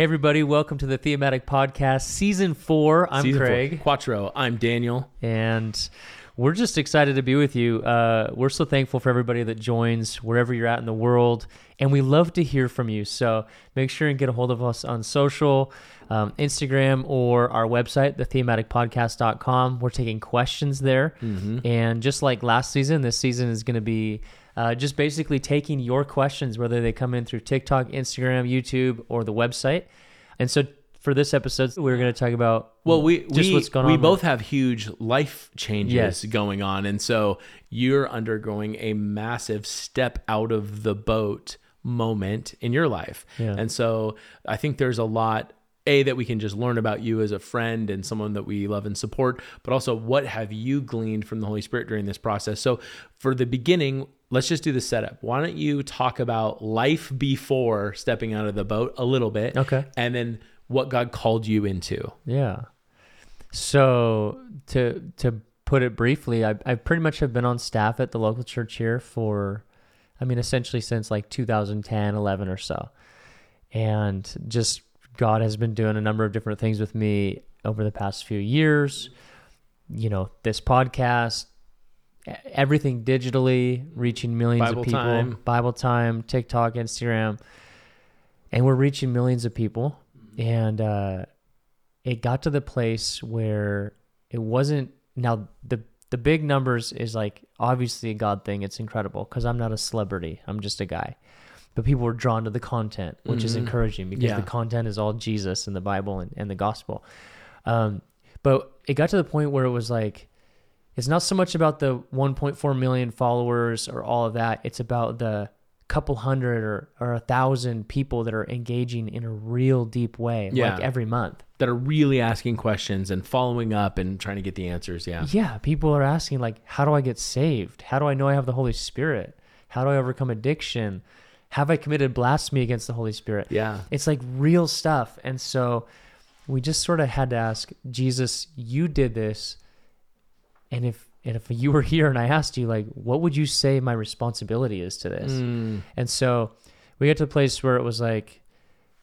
Hey, everybody, welcome to the Thematic Podcast, Season 4. I'm Season four. Craig, Quattro. I'm Daniel. and we're just excited to be with you. Uh, we're so thankful for everybody that joins wherever you're at in the world, and we love to hear from you. So make sure and get a hold of us on social, um, Instagram, or our website, thethematicpodcast.com. We're taking questions there. And just like last season, this season is going to be uh, just basically taking your questions, whether they come in through TikTok, Instagram, YouTube, or the website. And so for this episode, we're going to talk about Well, we just we, what's going we both have huge life changes Yes. going on, and so you're undergoing a massive step out of the boat moment in your life. Yeah. And so I think there's a lot a that we can just learn about you as a friend and someone that we love and support, but also what have you gleaned from the Holy Spirit during this process? So for the beginning, let's just do the setup. Why don't you talk about life before stepping out of the boat a little bit? Okay. And then what God called you into. Yeah. So to to put it briefly, I I pretty much have been on staff at the local church here for I mean essentially since like 2010, 11 or so. And just God has been doing a number of different things with me over the past few years. You know, this podcast, everything digitally, reaching millions Bible of people, Time. Bible time, TikTok, Instagram. And we're reaching millions of people. And uh it got to the place where it wasn't now the the big numbers is like obviously a god thing it's incredible because i'm not a celebrity i'm just a guy but people were drawn to the content which is Mhm. encouraging because Yeah. the content is all jesus and the bible and, and the gospel um, but it got to the point where it was like it's not so much about the 1.4 million followers or all of that it's about the couple hundred or, or a thousand people that are engaging in a real deep way Yeah. like every month that are really asking questions and following up and trying to get the answers. Yeah. Yeah, people are asking like, how do I get saved? How do I know I have the Holy Spirit? How do I overcome addiction? Have I committed blasphemy against the Holy Spirit? Yeah. It's like real stuff. And so we just sort of had to ask, Jesus, you did this. And if and if you were here and I asked you like, what would you say my responsibility is to this? Mm, And so we got to a place where it was like,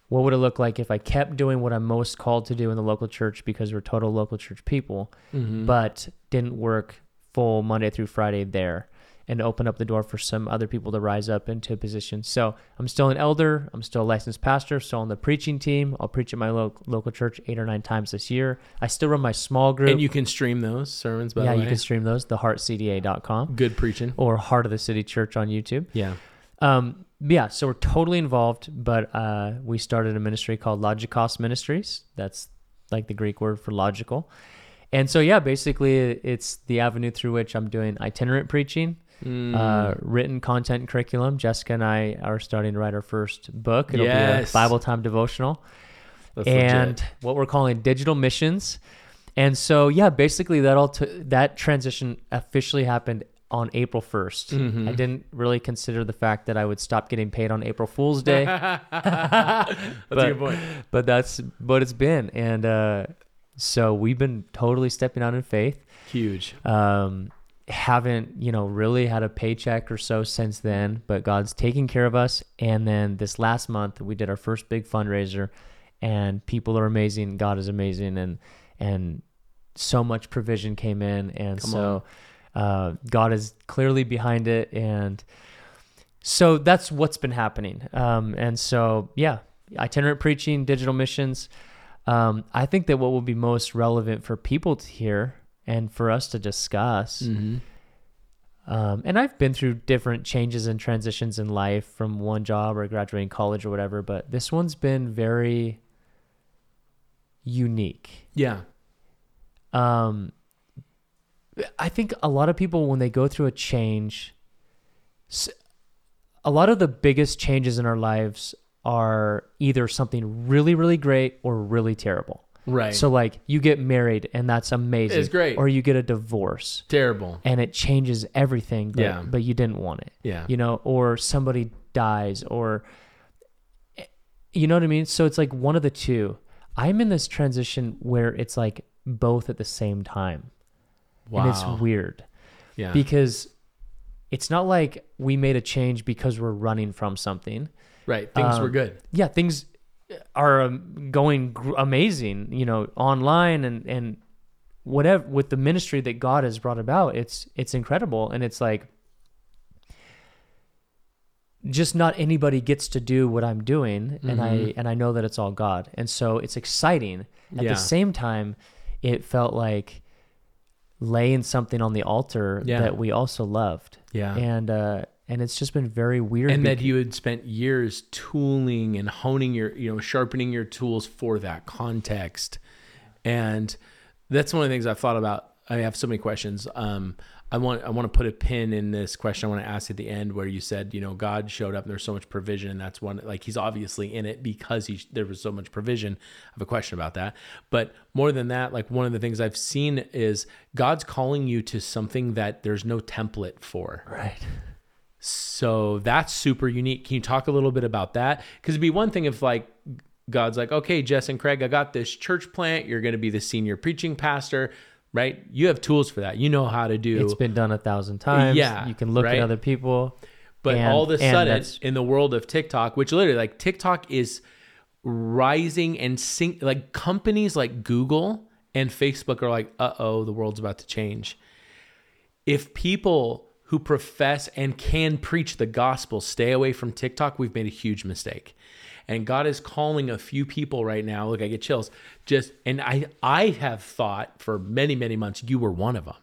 what would it look like if I kept doing what I'm most called to do in the local church because we're total local church people? mhm. but didn't work full Monday through Friday there and open up the door for some other people to rise up into a position. So I'm still an elder. I'm still a licensed pastor, still on the preaching team. I'll preach at my lo- local church eight or nine times this year. I still run my small group. and you can stream those sermons, by yeah, the way. you can stream those, theheartcda.com Good preaching. or Heart of the City Church on YouTube. Yeah. Um, yeah, so we're totally involved, but uh, we started a ministry called Logikos Ministries. That's like the Greek word for logical. And so, yeah, basically, it's the avenue through which I'm doing itinerant preaching, Mm. uh, written content curriculum. Jessica and I are starting to write our first book. It'll be a Bible time devotional That's and legit. what we're calling digital missions. And so, yeah, basically that all t- that transition officially happened on April 1st. Mhm. I didn't really consider the fact that I would stop getting paid on April Fool's Day, That's a but- good point. but that's what it's been. And uh, so we've been totally stepping out in faith. Huge. Um, haven't you know really had a paycheck or so since then, but God's taking care of us. And then this last month we did our first big fundraiser, and people are amazing. God is amazing, and and so much provision came in, and Come so uh, God is clearly behind it, and so that's what's been happening. Um, and so yeah, itinerant preaching, digital missions. Um, I think that what will be most relevant for people to hear and for us to discuss. hmm Um, and I've been through different changes and transitions in life from one job or graduating college or whatever, but this one's been very unique. Yeah. Um, I think a lot of people, when they go through a change, a lot of the biggest changes in our lives are either something really, really great or really terrible. Right. So, like, you get married and that's amazing. It's great. Or you get a divorce Terrible. and it changes everything, but, Yeah. but you didn't want it, Yeah. you know, or somebody dies, or you know what I mean? So, it's like one of the two. I'm in this transition where it's like both at the same time. Wow. And it's weird yeah. because it's not like we made a change because we're running from something. right. Things were um, good. Yeah, things are um, going gr- amazing, you know, online and and whatever with the ministry that God has brought about. It's it's incredible, and it's like just not anybody gets to do what I'm doing, and I Mm-hmm. and I know that it's all God, and so it's exciting. At Yeah. the same time, it felt like laying something on the altar Yeah. that we also loved, Yeah. and uh, and it's just been very weird. and that you had spent years tooling and honing your you know sharpening your tools for that context. And that's one of the things i've thought about. I have so many questions. Um i want i want to put a pin in this question i want to ask at the end where you said you know god showed up and there's so much provision and that's one like he's obviously in it because he there was so much provision. I have a question about that. But more than that like one of the things i've seen is god's calling you to something that there's no template for. Right. So that's super unique. Can you talk a little bit about that? Because it'd be one thing if like God's like, okay, Jess and Craig, I got this church plant. You're going to be the senior preaching pastor, right? You have tools for that. You know how to do. It's been done a thousand times. Yeah, you can look right? at other people. But and- all of a sudden, in the world of TikTok, which literally like TikTok is rising and sink like companies like Google and Facebook are like, uh oh, the world's about to change. If people who profess and can preach the gospel stay away from TikTok, we've made a huge mistake. And God is calling a few people right now. Look, I get chills. Just and I I have thought for many, many months, you were one of them,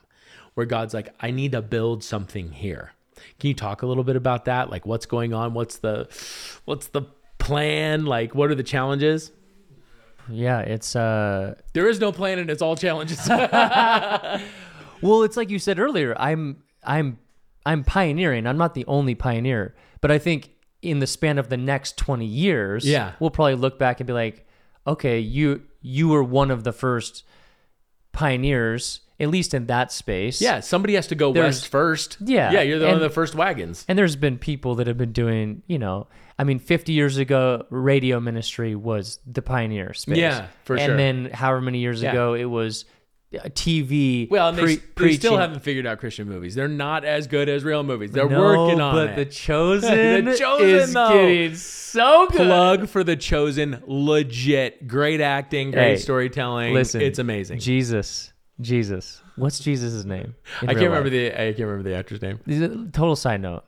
where God's like, I need to build something here. Can you talk a little bit about that? Like what's going on? What's the what's the plan? Like what are the challenges? Yeah, it's uh There is no plan and it's all challenges. well, it's like you said earlier, I'm I'm I'm pioneering. I'm not the only pioneer, but I think in the span of the next 20 years, Yeah. we'll probably look back and be like, okay, you you were one of the first pioneers at least in that space. yeah, somebody has to go There's- west first. Yeah, Yeah, you're the one of the first wagons. And there's been people that have been doing, you know, I mean, 50 years ago, radio ministry was the pioneer space. Yeah, for and sure. And then however many years Yeah. ago, it was TV. Well, and they, pre- they still haven't figured out Christian movies. They're not as good as real movies. They're No, working on but it. The Chosen, The Chosen, is though. getting so good. Plug for the chosen, legit, great acting, great Hey, storytelling. Listen, it's amazing. Jesus, Jesus. What's Jesus' name? I can't remember life? the I can't remember the actor's name. This is a Total side note,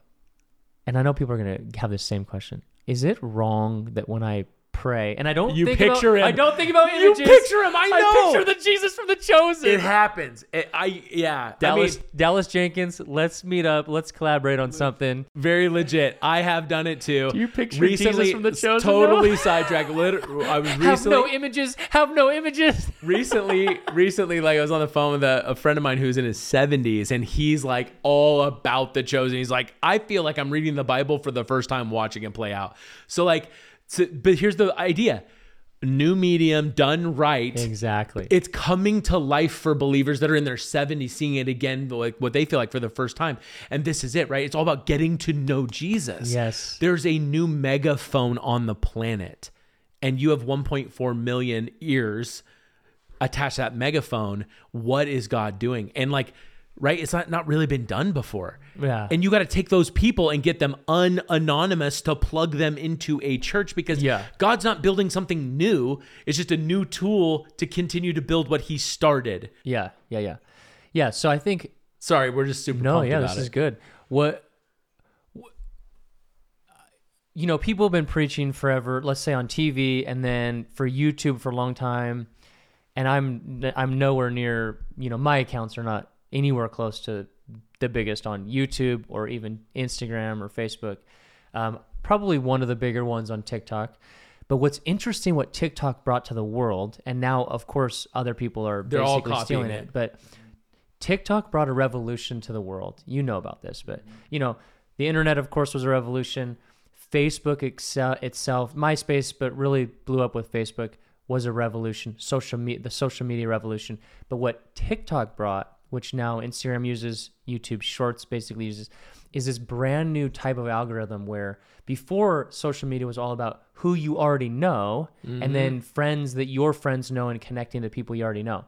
and I know people are gonna have the same question. Is it wrong that when I pray and I don't You think picture about, him. I don't think about images. You picture him, I know. picture the Jesus from the Chosen. It happens. It, I yeah. Dallas I mean, Dallas Jenkins, let's meet up. Let's collaborate on something. very legit. I have done it too. Do you picture recently, Jesus from the Chosen, Totally though? sidetracked. Literally, I was Have recently no images. Have no images. recently recently like i was on the phone with a, a friend of mine who's in his 70s and he's like all about the chosen he's like i feel like i'm reading the bible for the first time watching it play out so like so, but here's the idea. New medium done right Exactly. it's coming to life for believers that are in their 70s seeing it again like what they feel like for the first time. And this is it right? It's all about getting to know jesus. Yes. there's a new megaphone on the planet and you have 1.4 million ears attached to that megaphone. What is god doing? And like right it's not not really been done before Yeah. and you got to take those people and get them unanonymous to plug them into a church because Yeah. god's not building something new it's just a new tool to continue to build what he started yeah. Yeah. Yeah. Yeah. So I think sorry we're just super No, yeah, this it. is good. What, wh- you know, people have been preaching forever. Let's say on TV, and then for YouTube for a long time, and I'm I'm nowhere near. You know, my accounts are not anywhere close to the biggest on YouTube or even Instagram or Facebook. Um, probably one of the bigger ones on TikTok. But what's interesting, what TikTok brought to the world, and now of course other people are They're all basically stealing it. it, but TikTok brought a revolution to the world. You know about this, but you know, the internet, of course, was a revolution. Facebook excel, itself, MySpace, but really blew up with Facebook, was a revolution. Social media, the social media revolution. But what TikTok brought, which now Instagram uses, YouTube Shorts basically uses, is this brand new type of algorithm where before social media was all about who you already know and then mm-hmm. friends that your friends know and connecting to people you already know.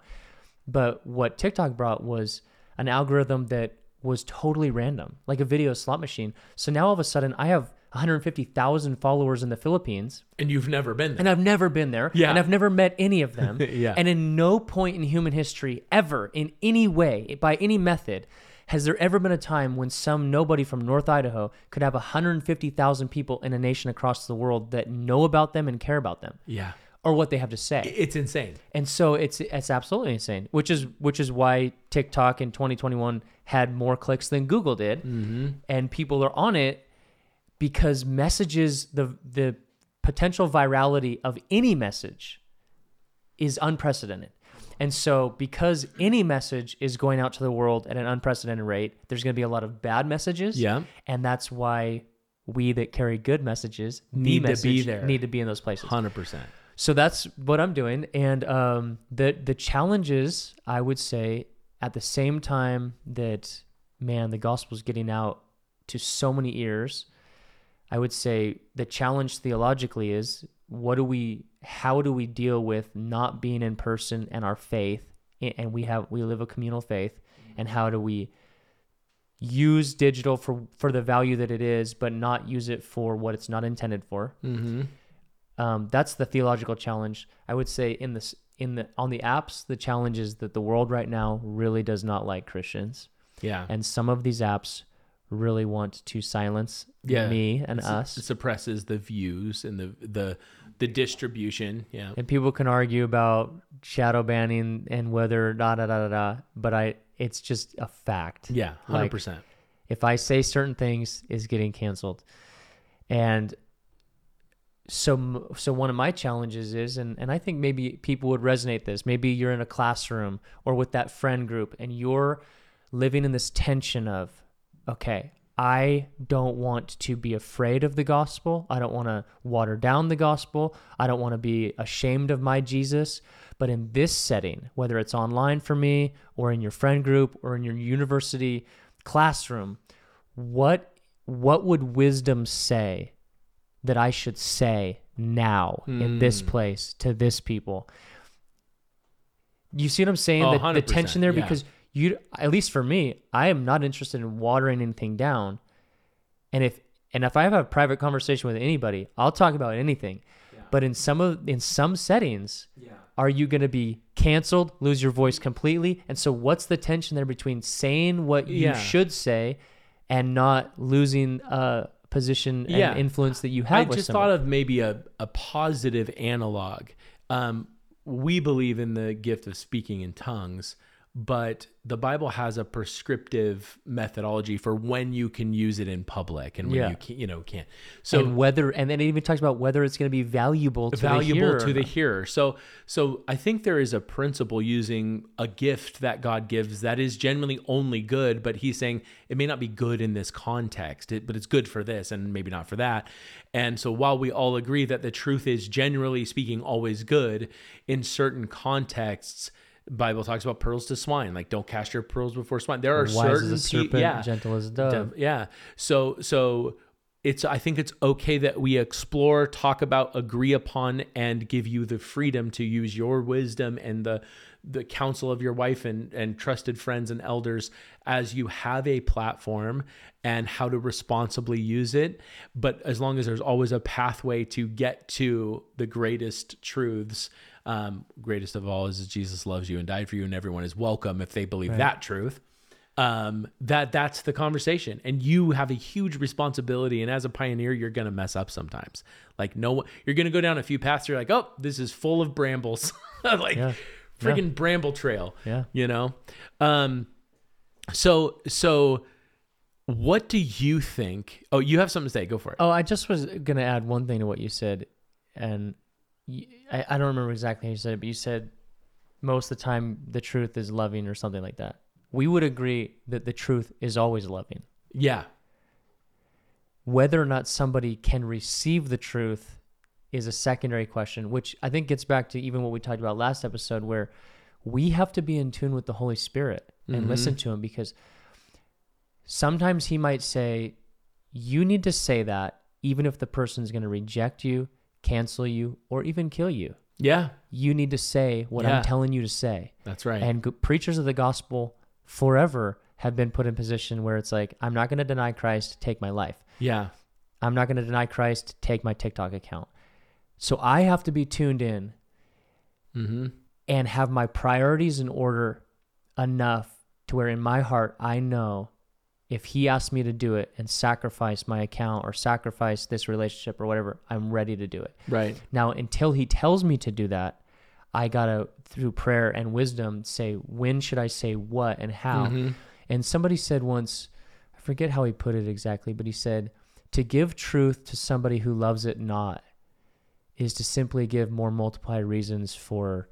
But what TikTok brought was an algorithm that was totally random, like a video slot machine. So now all of a sudden, I have 150,000 followers in the Philippines, And you've never been there. and I've never been there, Yeah. and I've never met any of them. Yeah. And in no point in human history, ever, in any way, by any method, has there ever been a time when some nobody from North Idaho could have 150,000 people in a nation across the world that know about them and care about them yeah. or what they have to say? It's insane. And so it's it's absolutely insane, which is which is why TikTok in 2021 had more clicks than Google did, mm-hmm. and people are on it because messages the the potential virality of any message is unprecedented. And so because any message is going out to the world at an unprecedented rate, there's going to be a lot of bad messages. Yeah. And that's why we that carry good messages, Need to be there. need to be in those places. 100%. So that's what I'm doing, and um, the the challenges I would say at the same time that man the gospel's getting out to so many ears, I would say the challenge theologically is what do we how do we deal with not being in person and our faith, and we have we live a communal faith, and how do we use digital for for the value that it is, but not use it for what it's not intended for Mm-hmm. um, that's the theological challenge. I would say in this in the on the apps, the challenge is that the world right now really does not like Christians, Yeah. and some of these apps really want to silence Yeah. me and It us. suppresses the views and the the the distribution. Yeah. And people can argue about shadow banning and whether da da da da da, but I it's just a fact. Yeah. Like, 100%. if I say certain things is getting canceled. And so so one of my challenges is and and I think maybe people would resonate this. Maybe you're in a classroom or with that friend group and you're living in this tension of okay, I don't want to be afraid of the gospel. I don't want to water down the gospel. I don't want to be ashamed of my Jesus. But in this setting, whether it's online for me or in your friend group or in your university classroom, what what would wisdom say that I should say now in this hmm. place to this people? You see what I'm saying? Oh, the, the tension there yeah. because you at least for me, I am not interested in watering anything down. And if and if I have a private conversation with anybody, I'll talk about anything. But in some of in some settings, are you going to be canceled, lose your voice completely? And so what's the tension there between saying what you Yeah. should say and not losing a position and Yeah. influence that you I have with just someone? thought of maybe a, a positive analog. Um, we believe in the gift of speaking in tongues, but the Bible has a prescriptive methodology for when you can use it in public and when Yeah. you can, you know can't. So and whether and then it even talks about whether it's going to be valuable to valuable the hearer to the hearer. So so I think there is a principle using a gift that God gives that is generally only good, but he's saying it may not be good in this context, it, but it's good for this and maybe not for that. And so while we all agree that the truth is generally speaking always good, in certain contexts Bible talks about pearls to swine, like don't cast your pearls before swine. There are Wise certain as a pe- yeah, gentle as a dove. Dove, yeah. So so it's I think it's okay that we explore, talk about, agree upon, and give you the freedom to use your wisdom and the the counsel of your wife and and trusted friends and elders as you have a platform and how to responsibly use it. But as long as there's always a pathway to get to the greatest truths. Um, greatest of all is Jesus loves you and died for you, and everyone is welcome if they believe that truth. Um, that that's the conversation. And you have a huge responsibility. And as a pioneer you're gonna mess up sometimes. Like no you're gonna go down a few paths. You're like oh this is full of brambles. Like Yeah. freaking bramble trail Yeah. you know? Um so so what do you think? Oh you have something to say. Go for it. Oh, I just was going to add one thing to what you said. And I I don't remember exactly how you said it, but you said most of the time the truth is loving or something like that. We would agree that the truth is always loving. yeah Whether or not somebody can receive the truth is a secondary question, which I think gets back to even what we talked about last episode, where we have to be in tune with the Holy Spirit and mm-hmm. listen to Him because sometimes He might say, You need to say that, even if the person's going to reject you, cancel you, or even kill you. yeah You need to say what Yeah. I'm telling you to say. that's right And go- preachers of the gospel forever have been put in position where it's like, I'm not going to deny Christ, take my life. yeah I'm not going to deny Christ, take my TikTok account. So I have to be tuned in Mm-hmm. and have my priorities in order enough to where in my heart I know if he asks me to do it and sacrifice my account or sacrifice this relationship or whatever, I'm ready to do it. Right. Now, until he tells me to do that, I got to, through prayer and wisdom, say, when should I say what and how? Mhm. And somebody said once, I forget how he put it exactly, but he said, to give truth to somebody who loves it not is to simply give more multiplied reasons for,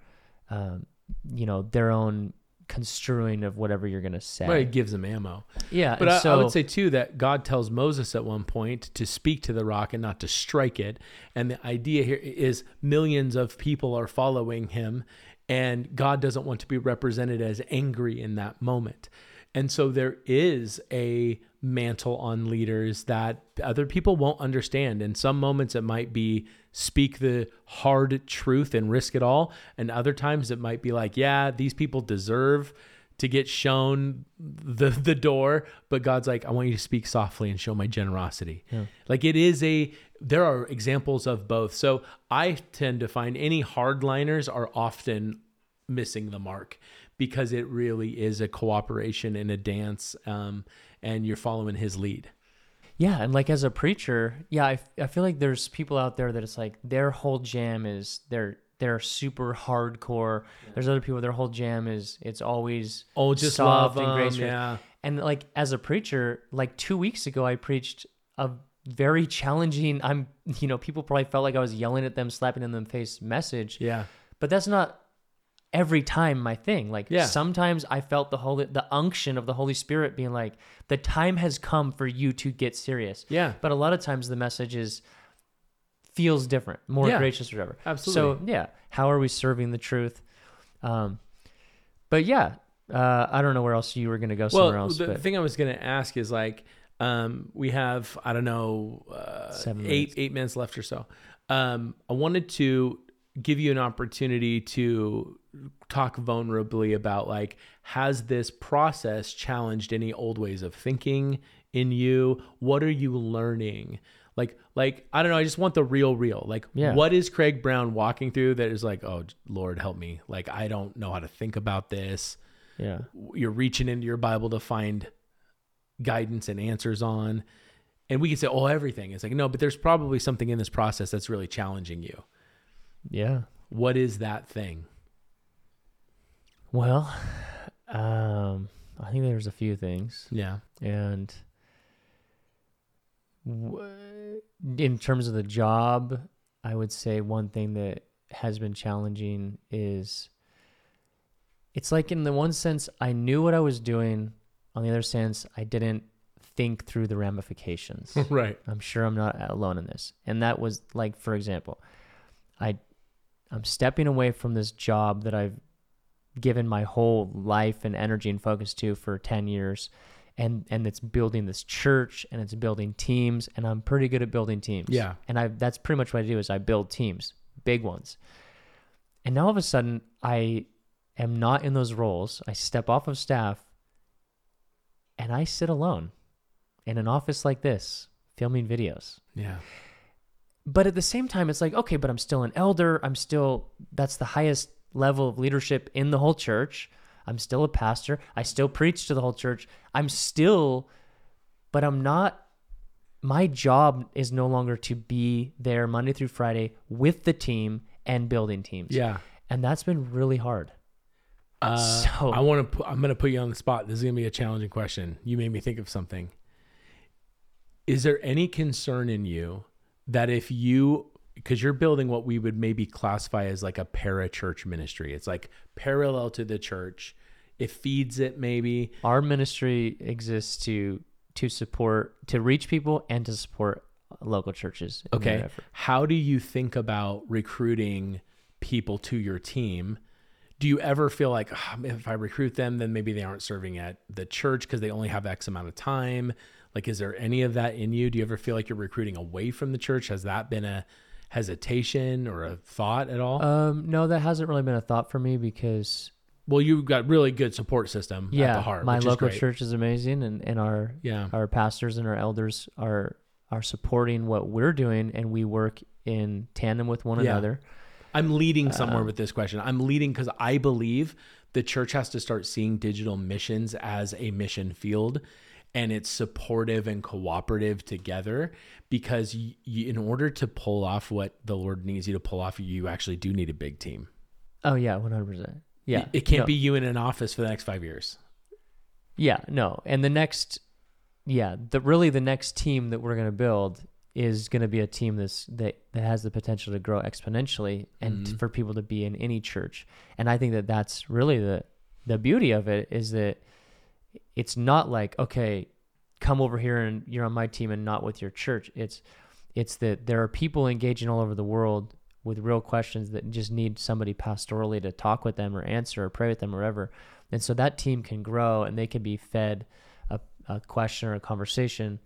um, you know, their own construing of whatever you're going to say. Right. It gives them ammo. Yeah. But I, so, I would say too that God tells Moses at one point to speak to the rock and not to strike it. And the idea here is millions of people are following him, and God doesn't want to be represented as angry in that moment. And so there is a mantle on leaders that other people won't understand. In some moments, it might be speak the hard truth and risk it all. And other times, it might be like, yeah, these people deserve to get shown the the door but god's like i want you to speak softly and show my generosity. Like it is a there are examples of both. So i tend to find any hardliners are often missing the mark because it really is a cooperation and a dance um, and you're following his lead Yeah, and like as a preacher, yeah, I, I feel like there's people out there that it's like their whole jam is they're they're super hardcore. There's other people their whole jam is it's always oh just soft love and graceful. yeah And like as a preacher, like two weeks ago, I preached a very challenging. I'm you know people probably felt like I was yelling at them, slapping them in the face message. yeah But that's not every time my thing. Like Yeah. sometimes I felt the holy the unction of the Holy Spirit being like, the time has come for you to get serious. yeah But a lot of times the message is feels different, more Yeah. gracious or whatever. Absolutely. So yeah, how are we serving the truth? Um, but yeah, uh, I don't know where else you were gonna go somewhere well else. the but thing i was going to ask is like um, we have i don't know uh, Seven eight minutes. eight minutes left or so um, i wanted to give you an opportunity to talk vulnerably about like has this process challenged any old ways of thinking in you what are you learning like like i don't know i just want the real real like Yeah. what is craig brown walking through that is like oh lord help me like i don't know how to think about this yeah, you're reaching into your Bible to find guidance and answers on. And we can say, oh, everything. It's like, no, but there's probably something in this process that's really challenging you. yeah. What is that thing? Well, um, I think there's a few things, Yeah. and w- in terms of the job, I would say one thing that has been challenging is it's like in the one sense I knew what I was doing, on the other sense I didn't think through the ramifications. right. I'm sure I'm not alone in this. And that was like, for example, I I'm stepping away from this job that I've given my whole life and energy and focus to for 10 years and and it's building this church and it's building teams and I'm pretty good at building teams. Yeah. And I that's pretty much what I do is I build teams, big ones. And now all of a sudden I am not in those roles. I step off of staff and I sit alone in an office like this filming videos. Yeah. But at the same time, it's like, okay, but I'm still an elder. I'm still, that's the highest level of leadership in the whole church. I'm still a pastor. I still preach to the whole church. I'm still, but I'm not, my job is no longer to be there Monday through Friday with the team and building teams. Yeah. And that's been really hard. Uh, So- I want to. I'm going to put you on the spot. This is going to be a challenging question. You made me think of something. Is there any concern in you that if you, because you're building what we would maybe classify as like a para church ministry, it's like parallel to the church. It feeds it maybe. Our ministry exists to, to support, to reach people and to support local churches. Okay. How do you think about recruiting people to your team? Do you ever feel like "Ah, if I recruit them, then maybe they aren't serving at the church because they only have X amount of time? Like, is there any of that in you? Do you ever feel like you're recruiting away from the church? Has that been a hesitation or a thought at all? Um, no, that hasn't really been a thought for me because well, you've got really good support system yeah, at the heart. my which local is great. church is amazing, and, and our Yeah. our pastors and our elders are are supporting what we're doing and we work in tandem with one Yeah. another. I'm leading somewhere Um, with this question. I'm leading because I believe the church has to start seeing digital missions as a mission field and it's supportive and cooperative together because you, you, in order to pull off what the Lord needs you to pull off, you actually do need a big team. Oh yeah, 100%. Yeah. It, it can't No. be you in an office for the next five years. Yeah, no. And the next yeah, the really the next team that we're going to build is going to be a team that's that that has the potential to grow exponentially and Mhm. for people to be in any church. And I think that that's really the the beauty of it is that it's not like okay, come over here and you're on my team and not with your church. It's it's that there are people engaging all over the world with real questions that just need somebody pastorally to talk with them or answer or pray with them or whatever. And so that team can grow and they can be fed a, a question or a conversation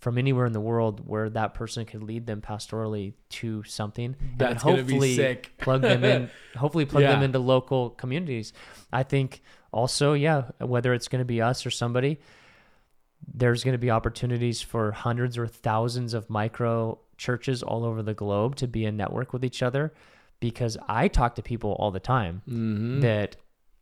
from anywhere in the world where that person could lead them pastorally to something. That's and hopefully plug them in hopefully plug them into local communities. I think also yeah whether it's going to be us or somebody there's going to be opportunities for hundreds or thousands of micro churches all over the globe to be in network with each other because i talk to people all the time Mhm. that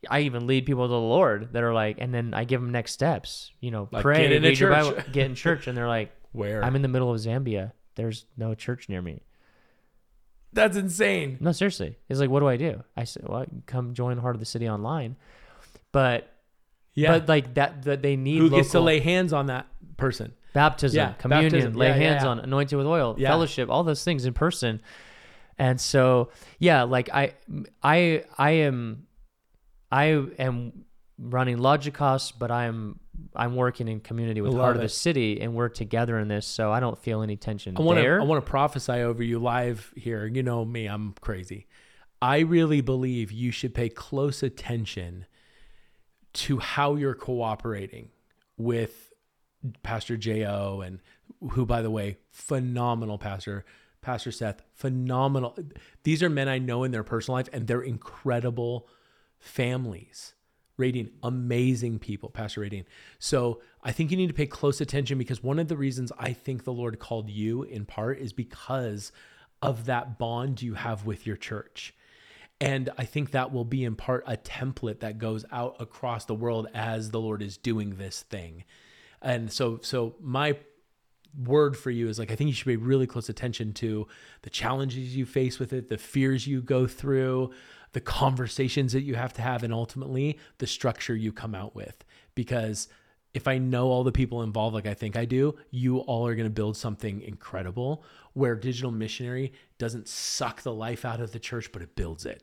I even lead people to the Lord that are like, and then I give them next steps. You know, Like, pray, get in read your church. Bible, get in church, and they're like, Where? I'm in the middle of Zambia. There's no church near me. That's insane. No, seriously. It's like, what do I do? I said, well, come join Heart of the City online. But Yeah. but like that, that they need Who local gets to lay hands on that person? baptism, Yeah, communion, baptism. lay Yeah, hands yeah. on, anointed with oil, fellowship, all those things in person. And so, yeah, like I, I, I am, I am running Logicos, but I'm, I'm working in community with Heart love of the. City, and we're together in this. So I don't feel any tension I want to there. I want to prophesy over you live here. You know me, I'm crazy. I really believe you should pay close attention to how you're cooperating with Pastor Jo and who by the way, phenomenal pastor, Pastor Seth, phenomenal. These are men I know in their personal life and they're incredible families. Rating, amazing people, Pastor Rating. So I think you need to pay close attention because one of the reasons I think the Lord called you in part is because of that bond you have with your church. And I think that will be in part a template that goes out across the world as the Lord is doing this thing. And so so my word for you is like I think you should pay really close attention to the challenges you face with it, the fears you go through, the conversations that you have to have, and ultimately the structure you come out with. Because if I know all the people involved like I think I do, you all are going to build something incredible where digital missionary doesn't suck the life out of the church, but it builds it.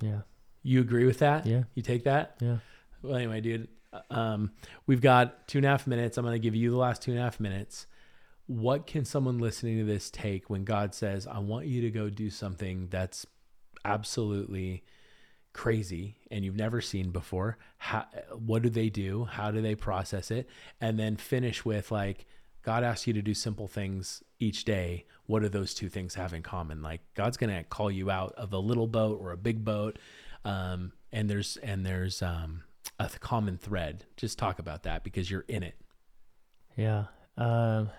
yeah, You agree with that? Yeah. You take that? yeah. Well, anyway, dude, um, we've got two and a half minutes. I'm going to give you the last two and a half minutes. What can someone listening to this take when God says, I want you to go do something that's absolutely crazy and you've never seen before? How, what do they do? How do they process it? And then finish with, like, God asks you to do simple things each day. What do those two things have in common? Like, God's going to call you out of a little boat or a big boat. Um, and there's, and there's, um, a th- common thread. Just talk about that because you're in it. Yeah. Um,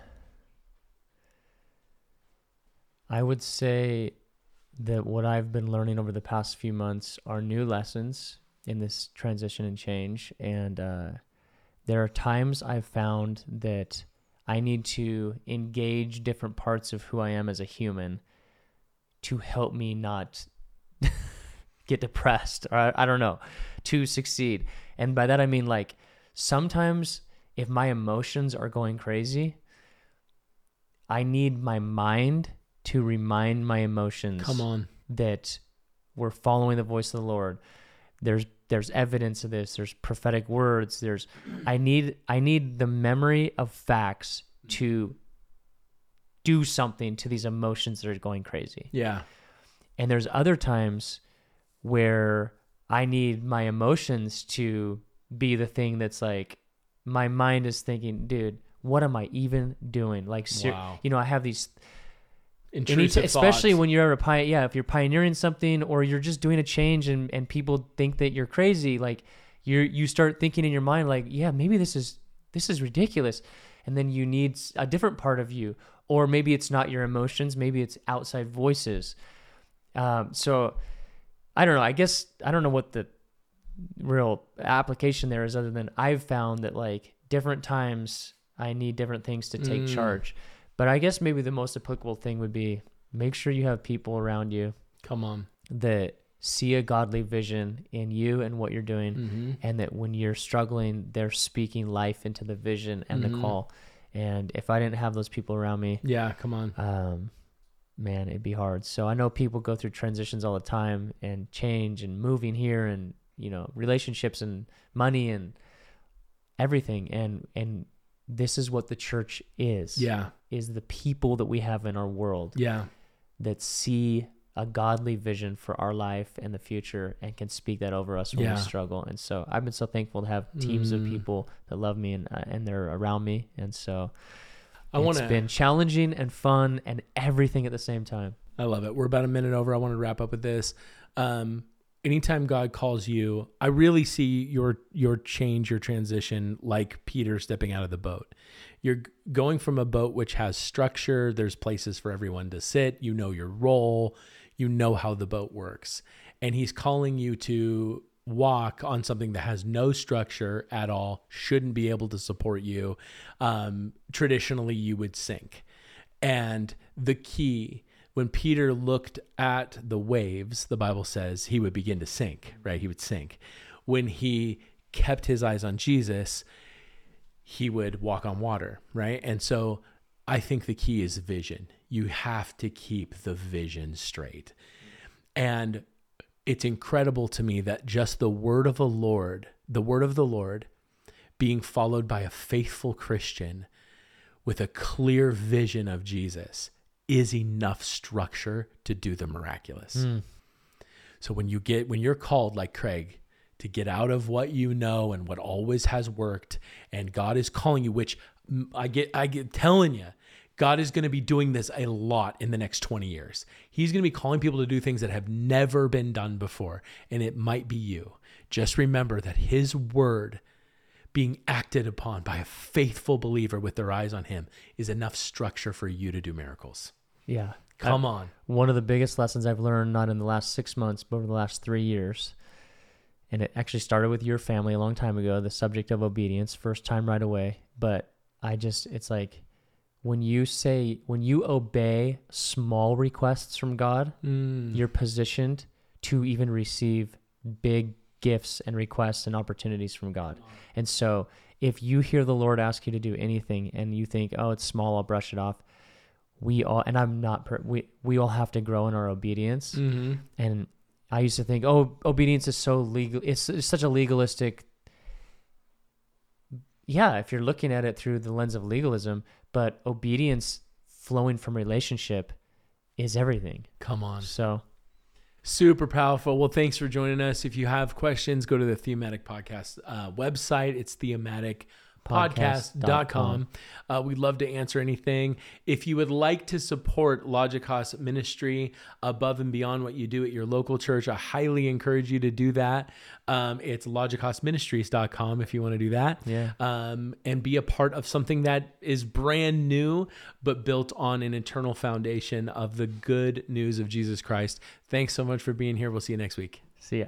I would say that what I've been learning over the past few months are new lessons in this transition and change. And uh, there are times I've found that I need to engage different parts of who I am as a human to help me not get depressed or I, I don't know to succeed and by that i mean like sometimes if my emotions are going crazy i need my mind to remind my emotions Come on. that we're following the voice of the lord there's there's evidence of this there's prophetic words there's i need i need the memory of facts to do something to these emotions that are going crazy Yeah. and there's other times where I need my emotions to be the thing that's like my mind is thinking, dude, what am I even doing? Like, ser- Wow. you know, I have these, Intrusive especially when you're a pioneer yeah, if you're pioneering something or you're just doing a change and and people think that you're crazy, like you you start thinking in your mind like, yeah, maybe this is this is ridiculous. and then you need a different part of you, or maybe it's not your emotions, maybe it's outside voices. Um, so I don't know. I guess I don't know what the real application there is, other than I've found that like different times I need different things to take Mm. charge. But I guess maybe the most applicable thing would be make sure you have people around you Come on. that see a godly vision in you and what you're doing Mm-hmm. and that when you're struggling they're speaking life into the vision and Mhm. the call and if i didn't have those people around me Yeah, come on. um man it'd be hard so i know people go through transitions all the time and change and moving here and you know relationships and money and everything and and this is what the church is Yeah, is the people that we have in our world yeah, that see a godly vision for our life and the future and can speak that over us when Yeah. we struggle. And so I've been so thankful to have teams of Mm. people that love me and uh, and they're around me. And so I it's want to. been challenging and fun and everything at the same time. I love it. We're about a minute over. I want to wrap up with this. Um, anytime God calls you, I really see your your change, your transition, like Peter stepping out of the boat. You're going from a boat which has structure. There's places for everyone to sit. You know your role. You know how the boat works, and He's calling you to walk on something that has no structure at all. Shouldn't be able to support you. Um, traditionally, you would sink. And the key, when Peter looked at the waves, the Bible says he would begin to sink, right? He would sink. When he kept his eyes on Jesus, he would walk on water, right? And so I think the key is vision. You have to keep the vision straight. And it's incredible to me that just the word of the Lord, the word of the Lord, being followed by a faithful Christian with a clear vision of Jesus is enough structure to do the miraculous. So when you get when you're called like Craig to get out of what you know and what always has worked and God is calling you which mm, I get I get telling you God is going to be doing this a lot in the next 20 years. He's going to be calling people to do things that have never been done before and it might be you. Just remember that his word being acted upon by a faithful believer with their eyes on him is enough structure for you to do miracles. Yeah. Come on. One of the biggest lessons I've learned, not in the last six months, but over the last three years, and it actually started with your family a long time ago, the subject of obedience, first time right away. But I just, it's like when you say, when you obey small requests from God, Mm. you're positioned to even receive big gifts and requests and opportunities from God. And so if you hear the Lord ask you to do anything and you think, oh, it's small, I'll brush it off. We all, and I'm not, per, we, we all have to grow in our obedience. hmm And I used to think, oh, obedience is so legal. It's, it's such a legalistic. Yeah, if you're looking at it through the lens of legalism, but obedience flowing from relationship is everything. Come on. So Super powerful. Well, thanks for joining us. If you have questions, go to the Thematic Podcast uh, website. It's thematicpodcast.com. Uh, we'd love to answer anything. If you would like to support Logicos ministry above and beyond what you do at your local church, I highly encourage you to do that. Um, it's logicosministries.com if you want to do that. Yeah. Um, and be a part of something that is brand new, but built on an eternal foundation of the good news of Jesus Christ. Thanks so much for being here. We'll see you next week. see ya.